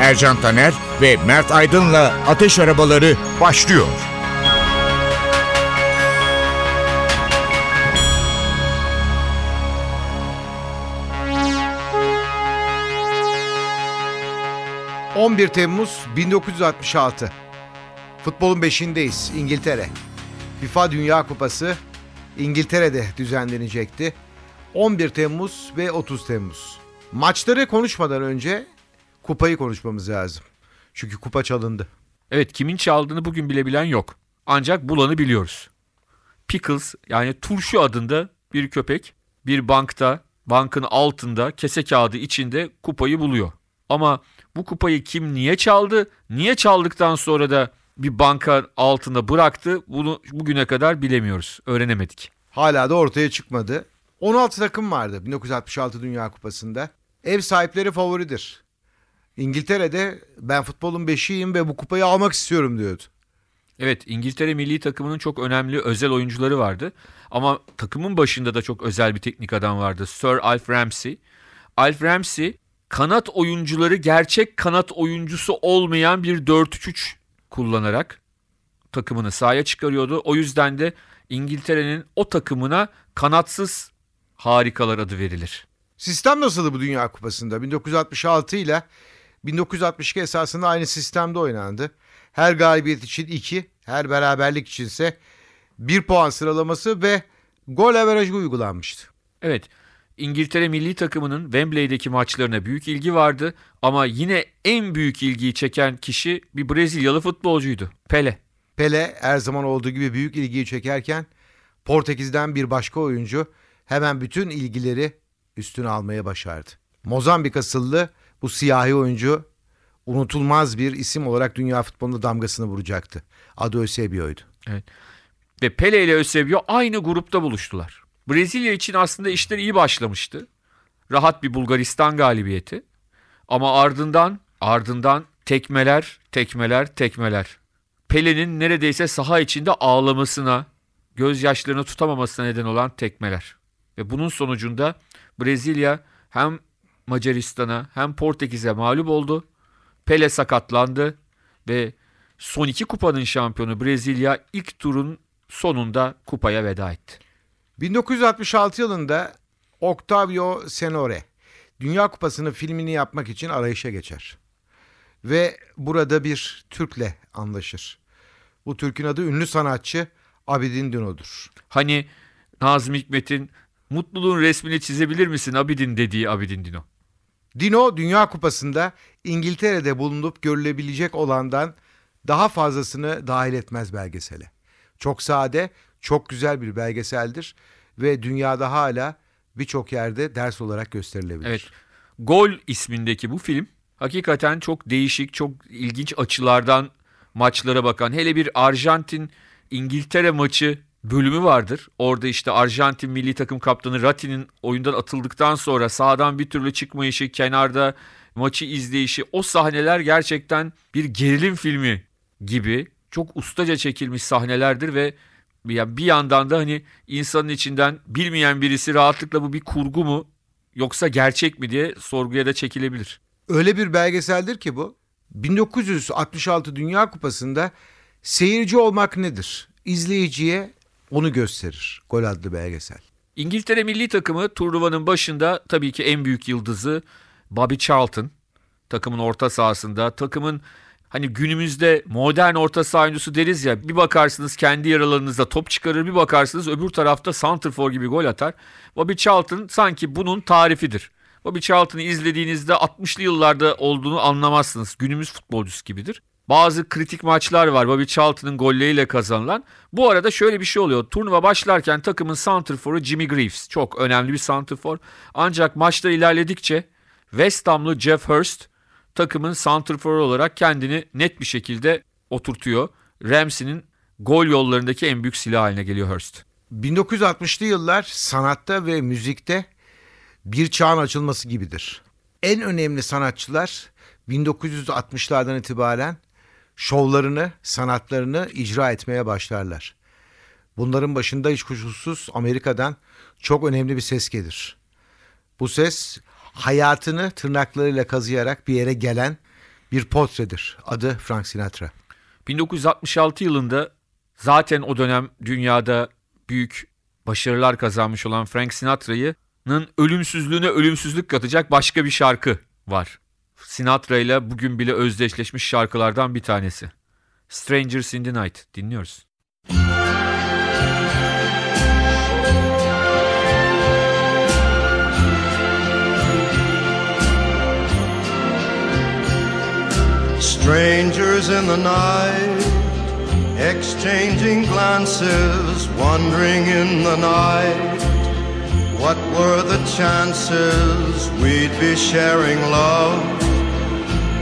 Ercan Taner ve Mert Aydın'la Ateş Arabaları başlıyor. Müzik 11 Temmuz 1966. Futbolun beşindeyiz İngiltere. FIFA Dünya Kupası İngiltere'de düzenlenecekti. 11 Temmuz ve 30 Temmuz. Maçları konuşmadan önce kupayı konuşmamız lazım. Çünkü kupa çalındı. Evet kimin çaldığını bugün bile bilen yok. Ancak bulanı biliyoruz. Pickles yani turşu adında bir köpek bir bankta bankın altında kese kağıdı içinde kupayı buluyor. Ama bu kupayı kim niye çaldı? Niye çaldıktan sonra da bir banka altında bıraktı? Bunu bugüne kadar bilemiyoruz. Öğrenemedik. Hala da ortaya çıkmadı. 16 takım vardı 1966 Dünya Kupası'nda. Ev sahipleri favoridir. İngiltere'de ben futbolun beşiyim ve bu kupayı almak istiyorum diyordu. Evet İngiltere milli takımının çok önemli özel oyuncuları vardı. Ama takımın başında da çok özel bir teknik adam vardı. Sir Alf Ramsey. Alf Ramsey kanat oyuncuları gerçek kanat oyuncusu olmayan bir 4-3-3 kullanarak takımını sahaya çıkarıyordu. O yüzden de İngiltere'nin o takımına kanatsız harikalar adı verilir. Sistem nasıldı bu Dünya Kupası'nda? 1966 ile 1962 esasında aynı sistemde oynandı. Her galibiyet için 2, her beraberlik içinse 1 puan sıralaması ve gol averajı uygulanmıştı. Evet, İngiltere milli takımının Wembley'deki maçlarına büyük ilgi vardı ama yine en büyük ilgiyi çeken kişi bir Brezilyalı futbolcuydu, Pele. Pele her zaman olduğu gibi büyük ilgiyi çekerken Portekiz'den bir başka oyuncu hemen bütün ilgileri üstüne almaya başardı. Mozambik asıllı bu siyahi oyuncu unutulmaz bir isim olarak dünya futbolunda damgasını vuracaktı. Adı Eusebio'ydu. Evet. Ve Pele ile Eusebio aynı grupta buluştular. Brezilya için aslında işler iyi başlamıştı. Rahat bir Bulgaristan galibiyeti. Ama ardından ardından tekmeler, tekmeler, tekmeler. Pele'nin neredeyse saha içinde ağlamasına, gözyaşlarını tutamamasına neden olan tekmeler. Ve bunun sonucunda Brezilya hem Macaristan'a hem Portekiz'e mağlup oldu. Pele sakatlandı ve son iki kupanın şampiyonu Brezilya ilk turun sonunda kupaya veda etti. 1966 yılında Octavio Senore Dünya Kupası'nın filmini yapmak için arayışa geçer. Ve burada bir Türk'le anlaşır. Bu Türk'ün adı ünlü sanatçı Abidin Dino'dur. Hani Nazım Hikmet'in mutluluğun resmini çizebilir misin Abidin dediği Abidin Dino. Dino Dünya Kupası'nda İngiltere'de bulunup görülebilecek olandan daha fazlasını dahil etmez belgesele. Çok sade, çok güzel bir belgeseldir ve dünyada hala birçok yerde ders olarak gösterilebilir. Evet. Gol ismindeki bu film hakikaten çok değişik, çok ilginç açılardan maçlara bakan. Hele bir Arjantin İngiltere maçı bölümü vardır. Orada işte Arjantin milli takım kaptanı Rati'nin oyundan atıldıktan sonra sağdan bir türlü çıkmayışı, kenarda maçı izleyişi o sahneler gerçekten bir gerilim filmi gibi çok ustaca çekilmiş sahnelerdir ve bir yandan da hani insanın içinden bilmeyen birisi rahatlıkla bu bir kurgu mu yoksa gerçek mi diye sorguya da çekilebilir. Öyle bir belgeseldir ki bu. 1966 Dünya Kupası'nda seyirci olmak nedir? İzleyiciye onu gösterir. Gol adlı belgesel. İngiltere milli takımı turnuvanın başında tabii ki en büyük yıldızı Bobby Charlton. Takımın orta sahasında, takımın hani günümüzde modern orta saha oyuncusu deriz ya bir bakarsınız kendi yaralarınızda top çıkarır bir bakarsınız öbür tarafta santrfor gibi gol atar. Bobby Charlton sanki bunun tarifidir. Bobby Charlton'ı izlediğinizde 60'lı yıllarda olduğunu anlamazsınız. Günümüz futbolcusu gibidir. Bazı kritik maçlar var Bobby Charlton'ın golleriyle kazanılan. Bu arada şöyle bir şey oluyor. Turnuva başlarken takımın santrforu Jimmy Greaves. Çok önemli bir santrfor. Ancak maçlar ilerledikçe West Ham'lı Jeff Hurst takımın santrforu olarak kendini net bir şekilde oturtuyor. Ramsey'nin gol yollarındaki en büyük silah haline geliyor Hurst. 1960'lı yıllar sanatta ve müzikte bir çağın açılması gibidir. En önemli sanatçılar 1960'lardan itibaren şovlarını, sanatlarını icra etmeye başlarlar. Bunların başında hiç kuşkusuz Amerika'dan çok önemli bir ses gelir. Bu ses hayatını tırnaklarıyla kazıyarak bir yere gelen bir portredir. Adı Frank Sinatra. 1966 yılında zaten o dönem dünyada büyük başarılar kazanmış olan Frank Sinatra'nın ölümsüzlüğüne ölümsüzlük katacak başka bir şarkı var. Sinatra ile bugün bile özdeşleşmiş şarkılardan bir tanesi. Strangers in the Night dinliyoruz. Strangers in the night, exchanging glances, wandering in the night. What were the chances we'd be sharing love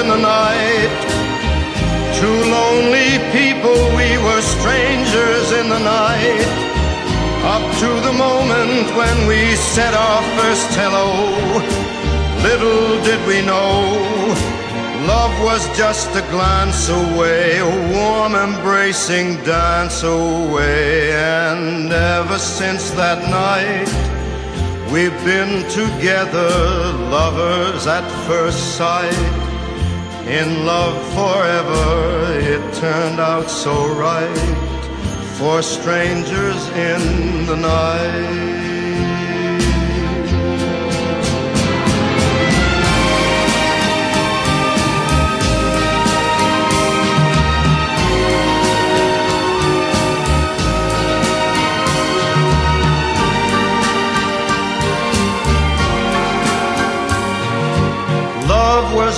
in the night, two lonely people, we were strangers in the night. Up to the moment when we said our first hello, little did we know love was just a glance away, a warm embracing dance away. And ever since that night, we've been together, lovers at first sight. In love forever, it turned out so right for strangers in the night.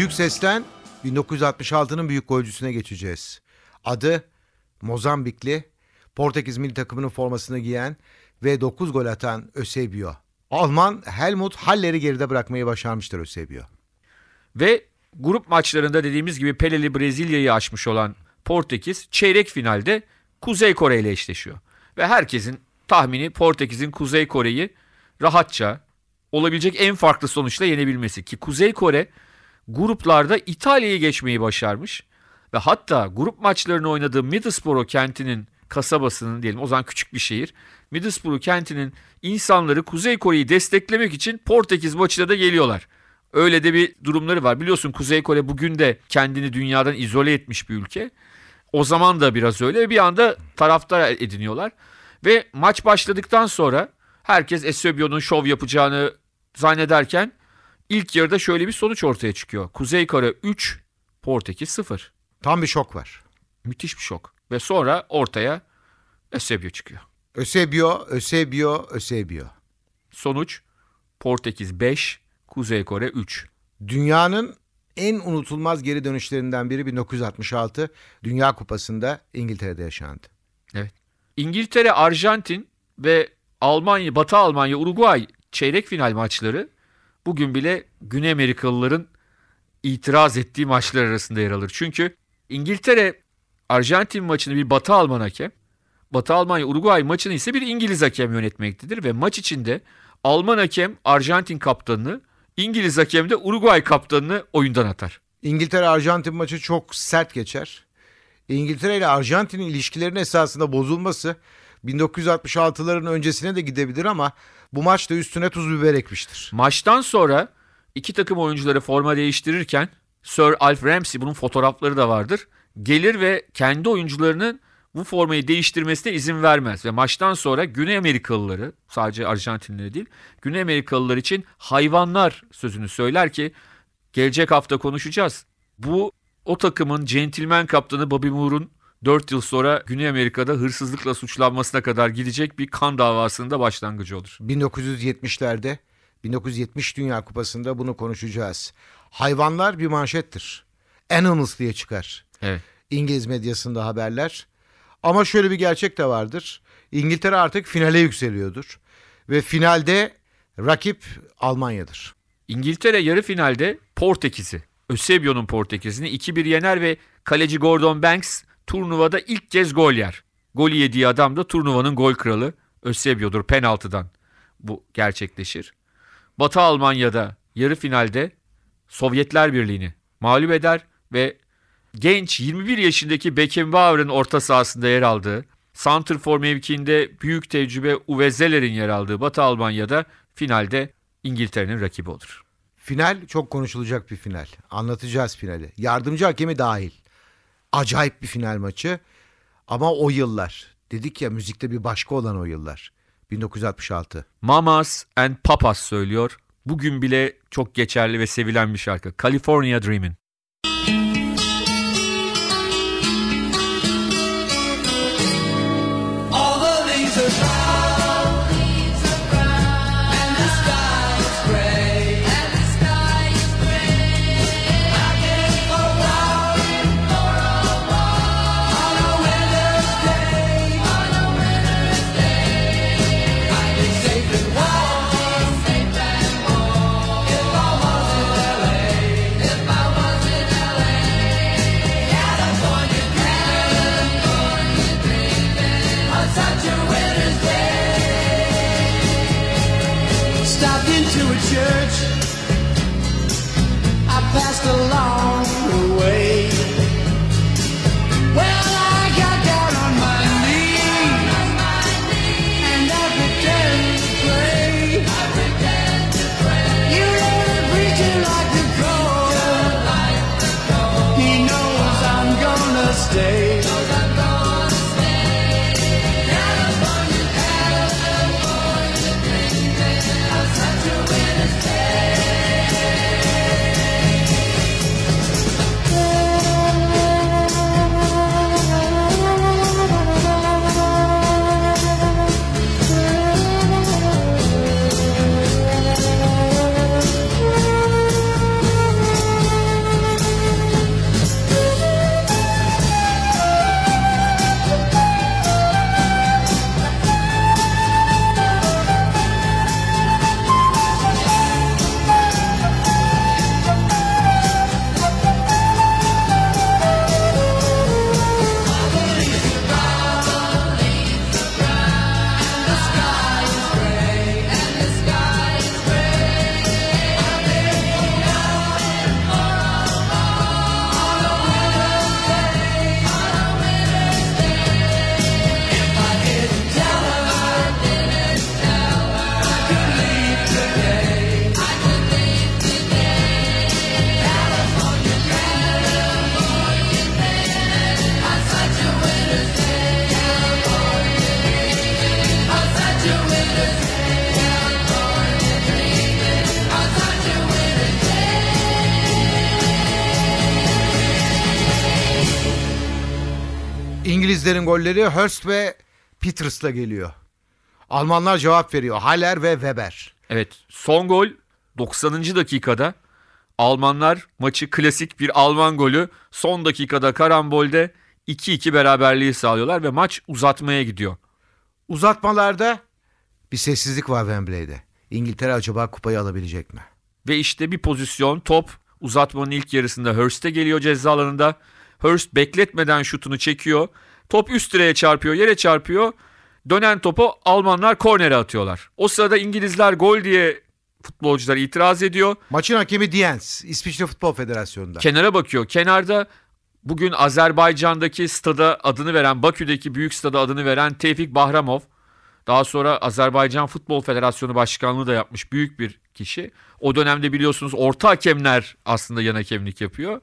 büyük sesten 1966'nın büyük golcüsüne geçeceğiz. Adı Mozambikli, Portekiz milli takımının formasını giyen ve 9 gol atan Eusebio. Alman Helmut Haller'i geride bırakmayı başarmıştır Eusebio. Ve grup maçlarında dediğimiz gibi Peleli Brezilya'yı aşmış olan Portekiz çeyrek finalde Kuzey Kore ile eşleşiyor. Ve herkesin tahmini Portekiz'in Kuzey Kore'yi rahatça olabilecek en farklı sonuçla yenebilmesi. Ki Kuzey Kore gruplarda İtalya'yı geçmeyi başarmış. Ve hatta grup maçlarını oynadığı Middlesbrough kentinin kasabasının diyelim o zaman küçük bir şehir. Middlesbrough kentinin insanları Kuzey Kore'yi desteklemek için Portekiz maçına da geliyorlar. Öyle de bir durumları var. Biliyorsun Kuzey Kore bugün de kendini dünyadan izole etmiş bir ülke. O zaman da biraz öyle. Bir anda taraftar ediniyorlar. Ve maç başladıktan sonra herkes Eusebio'nun şov yapacağını zannederken ilk yarıda şöyle bir sonuç ortaya çıkıyor. Kuzey Kore 3, Portekiz 0. Tam bir şok var. Müthiş bir şok. Ve sonra ortaya Eusebio çıkıyor. Eusebio, Eusebio, Eusebio. Sonuç Portekiz 5, Kuzey Kore 3. Dünyanın en unutulmaz geri dönüşlerinden biri 1966 Dünya Kupası'nda İngiltere'de yaşandı. Evet. İngiltere, Arjantin ve Almanya, Batı Almanya, Uruguay çeyrek final maçları bugün bile Güney Amerikalıların itiraz ettiği maçlar arasında yer alır. Çünkü İngiltere Arjantin maçını bir Batı Alman hakem, Batı Almanya Uruguay maçını ise bir İngiliz hakem yönetmektedir ve maç içinde Alman hakem Arjantin kaptanını, İngiliz hakem de Uruguay kaptanını oyundan atar. İngiltere-Arjantin maçı çok sert geçer. İngiltere ile Arjantin'in ilişkilerinin esasında bozulması 1966'ların öncesine de gidebilir ama bu maçta üstüne tuz biber ekmiştir. Maçtan sonra iki takım oyuncuları forma değiştirirken Sir Alf Ramsey bunun fotoğrafları da vardır. Gelir ve kendi oyuncularının bu formayı değiştirmesine izin vermez ve maçtan sonra Güney Amerikalıları sadece Arjantinlileri değil Güney Amerikalılar için hayvanlar sözünü söyler ki gelecek hafta konuşacağız. Bu o takımın centilmen kaptanı Bobby Moore'un 4 yıl sonra Güney Amerika'da hırsızlıkla suçlanmasına kadar gidecek bir kan davasının da başlangıcı olur. 1970'lerde 1970 Dünya Kupası'nda bunu konuşacağız. Hayvanlar bir manşettir. Animals diye çıkar. Evet. İngiliz medyasında haberler. Ama şöyle bir gerçek de vardır. İngiltere artık finale yükseliyordur. Ve finalde rakip Almanya'dır. İngiltere yarı finalde Portekiz'i, Eusebio'nun Portekiz'ini 2-1 yener ve kaleci Gordon Banks turnuvada ilk kez gol yer. Golü yediği adam da turnuvanın gol kralı Eusebio'dur penaltıdan. Bu gerçekleşir. Batı Almanya'da yarı finalde Sovyetler Birliği'ni mağlup eder ve genç 21 yaşındaki Beckenbauer'ın orta sahasında yer aldığı, Santrfor mevkiinde büyük tecrübe Uwe Zeller'in yer aldığı Batı Almanya'da finalde İngiltere'nin rakibi olur. Final çok konuşulacak bir final. Anlatacağız finali. Yardımcı hakemi dahil. Acayip bir final maçı. Ama o yıllar. Dedik ya müzikte bir başka olan o yıllar. 1966. Mamas and Papas söylüyor. Bugün bile çok geçerli ve sevilen bir şarkı. California Dreamin'. İngilizlerin golleri Hurst ve Peters'la geliyor. Almanlar cevap veriyor. Haller ve Weber. Evet son gol 90. dakikada Almanlar maçı klasik bir Alman golü son dakikada karambolde 2-2 beraberliği sağlıyorlar ve maç uzatmaya gidiyor. Uzatmalarda bir sessizlik var Wembley'de. İngiltere acaba kupayı alabilecek mi? Ve işte bir pozisyon top uzatmanın ilk yarısında Hurst'e geliyor ceza alanında. Hurst bekletmeden şutunu çekiyor. Top üst direğe çarpıyor, yere çarpıyor. Dönen topu Almanlar kornere atıyorlar. O sırada İngilizler gol diye futbolcular itiraz ediyor. Maçın hakemi Diens, İsviçre Futbol Federasyonu'nda. Kenara bakıyor. Kenarda bugün Azerbaycan'daki stada adını veren, Bakü'deki büyük stada adını veren Tevfik Bahramov. Daha sonra Azerbaycan Futbol Federasyonu Başkanlığı da yapmış büyük bir kişi. O dönemde biliyorsunuz orta hakemler aslında yan hakemlik yapıyor.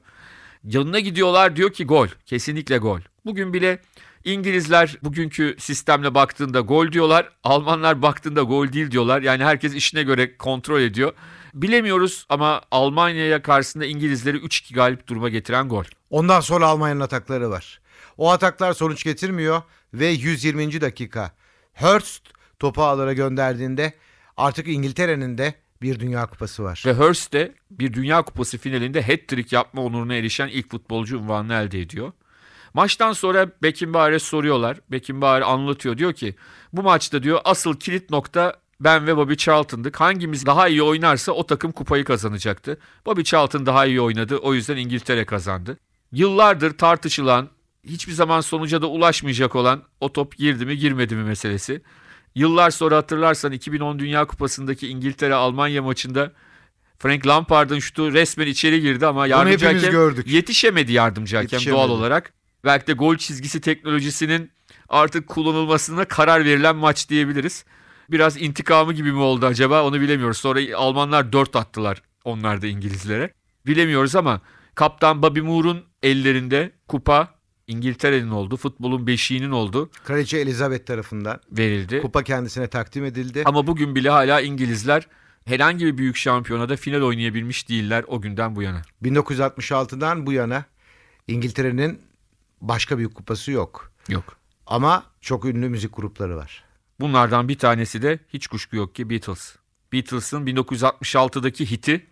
Yanına gidiyorlar diyor ki gol. Kesinlikle gol. Bugün bile İngilizler bugünkü sistemle baktığında gol diyorlar. Almanlar baktığında gol değil diyorlar. Yani herkes işine göre kontrol ediyor. Bilemiyoruz ama Almanya'ya karşısında İngilizleri 3-2 galip duruma getiren gol. Ondan sonra Almanya'nın atakları var. O ataklar sonuç getirmiyor ve 120. dakika Hurst topu ağlara gönderdiğinde artık İngiltere'nin de bir Dünya Kupası var. Ve Hurst de bir Dünya Kupası finalinde hat-trick yapma onuruna erişen ilk futbolcu unvanını elde ediyor. Maçtan sonra Beckenbauer'e soruyorlar. Beckenbauer anlatıyor. Diyor ki bu maçta diyor asıl kilit nokta ben ve Bobby Charlton'dık. Hangimiz daha iyi oynarsa o takım kupayı kazanacaktı. Bobby Charlton daha iyi oynadı. O yüzden İngiltere kazandı. Yıllardır tartışılan, hiçbir zaman sonuca da ulaşmayacak olan o top girdi mi girmedi mi meselesi. Yıllar sonra hatırlarsan 2010 Dünya Kupası'ndaki İngiltere-Almanya maçında Frank Lampard'ın şutu resmen içeri girdi ama yardımcı hakem gördük. yetişemedi yardımcı hakem Yetişemedi. doğal olarak. Belki de gol çizgisi teknolojisinin artık kullanılmasına karar verilen maç diyebiliriz. Biraz intikamı gibi mi oldu acaba onu bilemiyoruz. Sonra Almanlar 4 attılar onlar da İngilizlere. Bilemiyoruz ama kaptan Bobby Moore'un ellerinde kupa İngiltere'nin oldu. Futbolun beşiğinin oldu. Kraliçe Elizabeth tarafından Verildi. kupa kendisine takdim edildi. Ama bugün bile hala İngilizler herhangi bir büyük şampiyonada final oynayabilmiş değiller o günden bu yana. 1966'dan bu yana İngiltere'nin başka büyük kupası yok. Yok. Ama çok ünlü müzik grupları var. Bunlardan bir tanesi de hiç kuşku yok ki Beatles. Beatles'ın 1966'daki hiti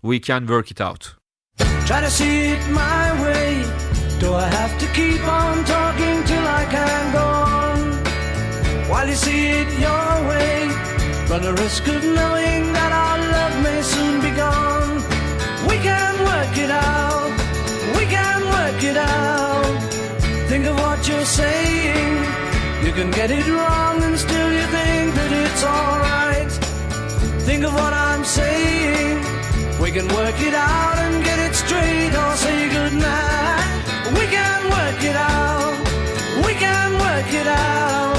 We Can Work It Out. Try to see it my way. Do I have to keep on talking till I can go on? While you see it your way, run the risk of knowing that our love may soon be gone. We can work it out. We can work it out. Think of what you're saying. You can get it wrong and still you think that it's alright. Think of what I'm saying. We can work it out and get it straight or say goodnight. We can work it out. We can work it out.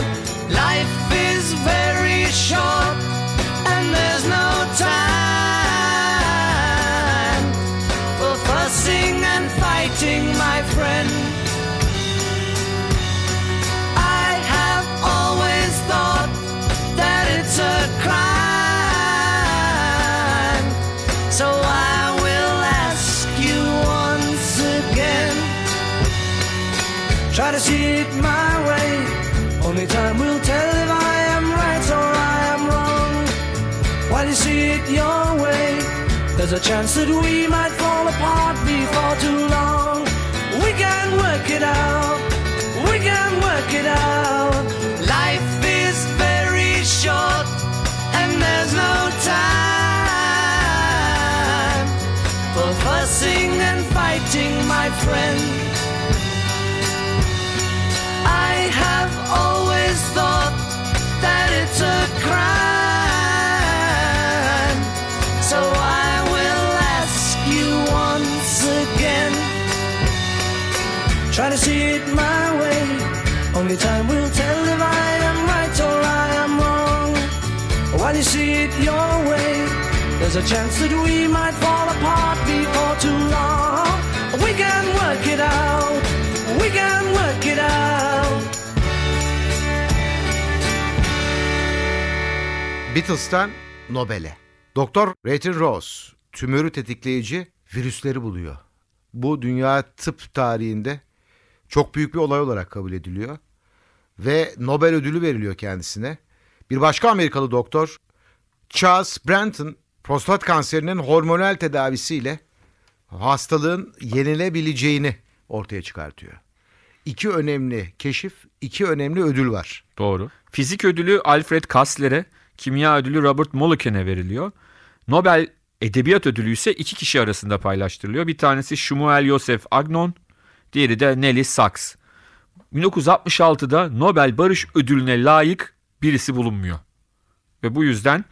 It your way, there's a chance that we might fall apart before too long. We can work it out. We can work it out. Life is very short and there's no time for fussing and fighting, my friend. I have always thought that it's a crime. Try to see it my way. Only time will tell if I am right or I am wrong. While you see it your way, there's a chance that we might fall apart before too long. We can work it out. We can work it out. Beatles'tan Nobel'e. Doktor Rayton Rose tümörü tetikleyici virüsleri buluyor. Bu dünya tıp tarihinde çok büyük bir olay olarak kabul ediliyor. Ve Nobel ödülü veriliyor kendisine. Bir başka Amerikalı doktor Charles Branton prostat kanserinin hormonal tedavisiyle hastalığın yenilebileceğini ortaya çıkartıyor. İki önemli keşif, iki önemli ödül var. Doğru. Fizik ödülü Alfred Kassler'e, kimya ödülü Robert Mulliken'e veriliyor. Nobel Edebiyat ödülü ise iki kişi arasında paylaştırılıyor. Bir tanesi Shmuel Yosef Agnon, diğeri de Nelly Sachs. 1966'da Nobel Barış Ödülüne layık birisi bulunmuyor. Ve bu yüzden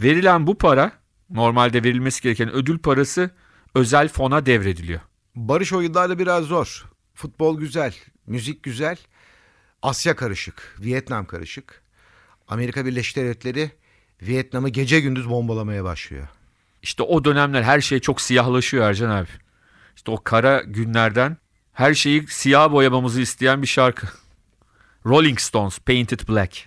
verilen bu para normalde verilmesi gereken ödül parası özel fona devrediliyor. Barış o yıllarda biraz zor. Futbol güzel, müzik güzel. Asya karışık, Vietnam karışık. Amerika Birleşik Devletleri Vietnam'ı gece gündüz bombalamaya başlıyor. İşte o dönemler her şey çok siyahlaşıyor Ercan abi. İşte o kara günlerden her şeyi siyah boyamamızı isteyen bir şarkı. Rolling Stones Painted Black.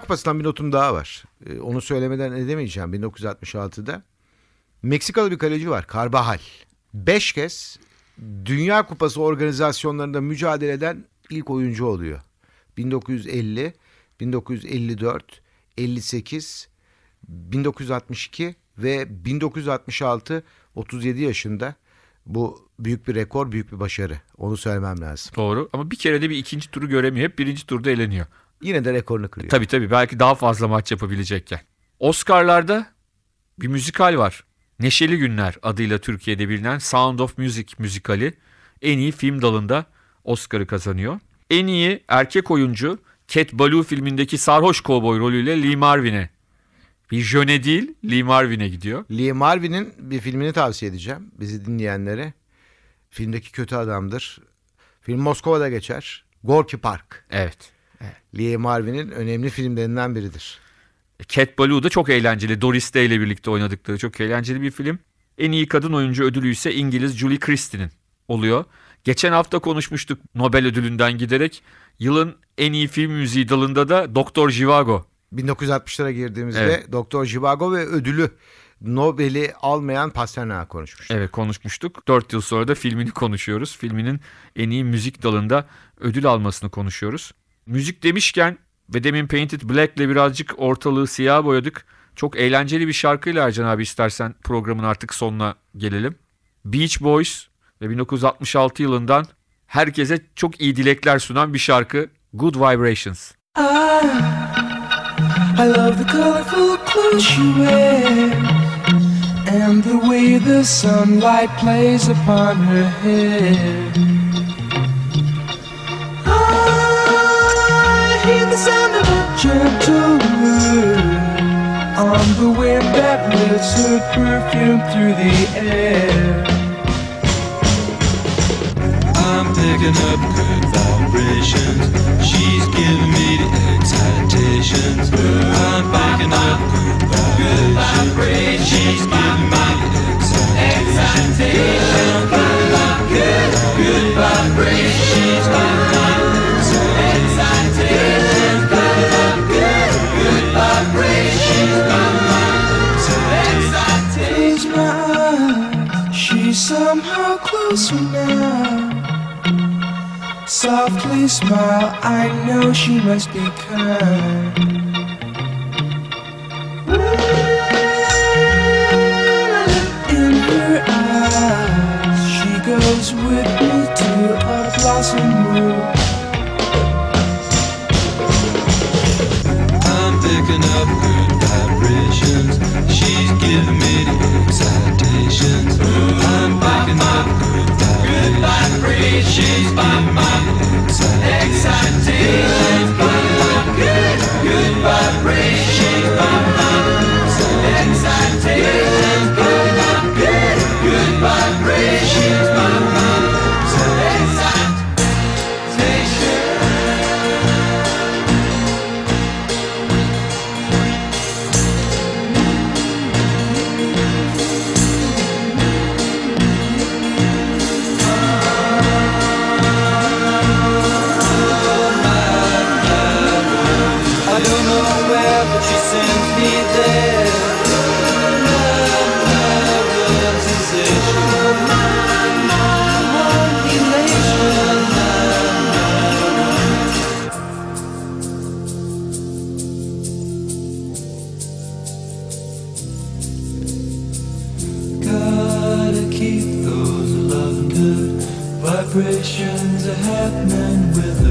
Kupası'ndan bir notum daha var. Ee, onu söylemeden edemeyeceğim 1966'da. Meksikalı bir kaleci var Carvajal. Beş kez Dünya Kupası organizasyonlarında mücadele eden ilk oyuncu oluyor. 1950, 1954, 58, 1962 ve 1966 37 yaşında. Bu büyük bir rekor, büyük bir başarı. Onu söylemem lazım. Doğru ama bir kere de bir ikinci turu göremiyor. Hep birinci turda eleniyor. Yine de rekorunu kırıyor. Tabii tabii belki daha fazla maç yapabilecekken. Oscar'larda bir müzikal var. Neşeli Günler adıyla Türkiye'de bilinen Sound of Music müzikali en iyi film dalında Oscar'ı kazanıyor. En iyi erkek oyuncu Cat Ballou filmindeki sarhoş kovboy rolüyle Lee Marvin'e. Bir jöne değil Lee Marvin'e gidiyor. Lee Marvin'in bir filmini tavsiye edeceğim bizi dinleyenlere. Filmdeki kötü adamdır. Film Moskova'da geçer. Gorky Park. Evet. Lee Marvin'in önemli filmlerinden biridir. Cat Ballou da çok eğlenceli. Doris Day ile birlikte oynadıkları çok eğlenceli bir film. En iyi kadın oyuncu ödülü ise İngiliz Julie Christie'nin oluyor. Geçen hafta konuşmuştuk Nobel ödülünden giderek. Yılın en iyi film müziği dalında da Doktor Jivago. 1960'lara girdiğimizde Evet. Doktor Jivago ve ödülü Nobel'i almayan Pasternak'a konuşmuş. Evet konuşmuştuk. 4 yıl sonra da filmini konuşuyoruz. Filminin en iyi müzik dalında ödül almasını konuşuyoruz. Müzik demişken ve demin Painted Black'le birazcık ortalığı siyah boyadık. Çok eğlenceli bir şarkıyla Ercan abi istersen programın artık sonuna gelelim. Beach Boys ve 1966 yılından herkese çok iyi dilekler sunan bir şarkı Good Vibrations. I love the colorful clothes she wears and the way the sunlight plays upon her hair. The sound of a gentle word on the wind that lifts her perfume through the air. I'm picking up good vibrations. Must be kind. In her eyes, she goes with me to a blossom room. I'm picking up good vibrations. She's giving me the excitations. I'm picking up good vibrations. She's giving me excitations. Vibrations are happening with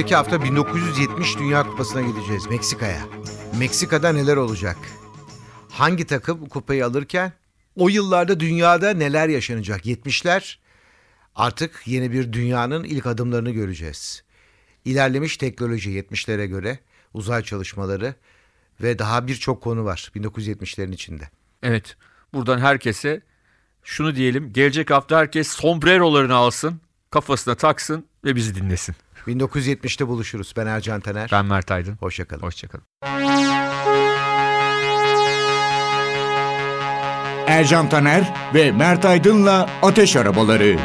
Önümüzdeki hafta 1970 Dünya Kupası'na gideceğiz Meksika'ya. Meksika'da neler olacak? Hangi takım kupayı alırken o yıllarda dünyada neler yaşanacak? 70'ler artık yeni bir dünyanın ilk adımlarını göreceğiz. İlerlemiş teknoloji 70'lere göre uzay çalışmaları ve daha birçok konu var 1970'lerin içinde. Evet. Buradan herkese şunu diyelim. Gelecek hafta herkes sombrerolarını alsın. Kafasına taksın. ve bizi dinlesin. 1970'te buluşuruz. Ben Ercan Taner. Ben Mert Aydın. Hoşçakalın. Hoşçakalın. Ercan Taner ve Mert Aydın'la Ateş Arabaları.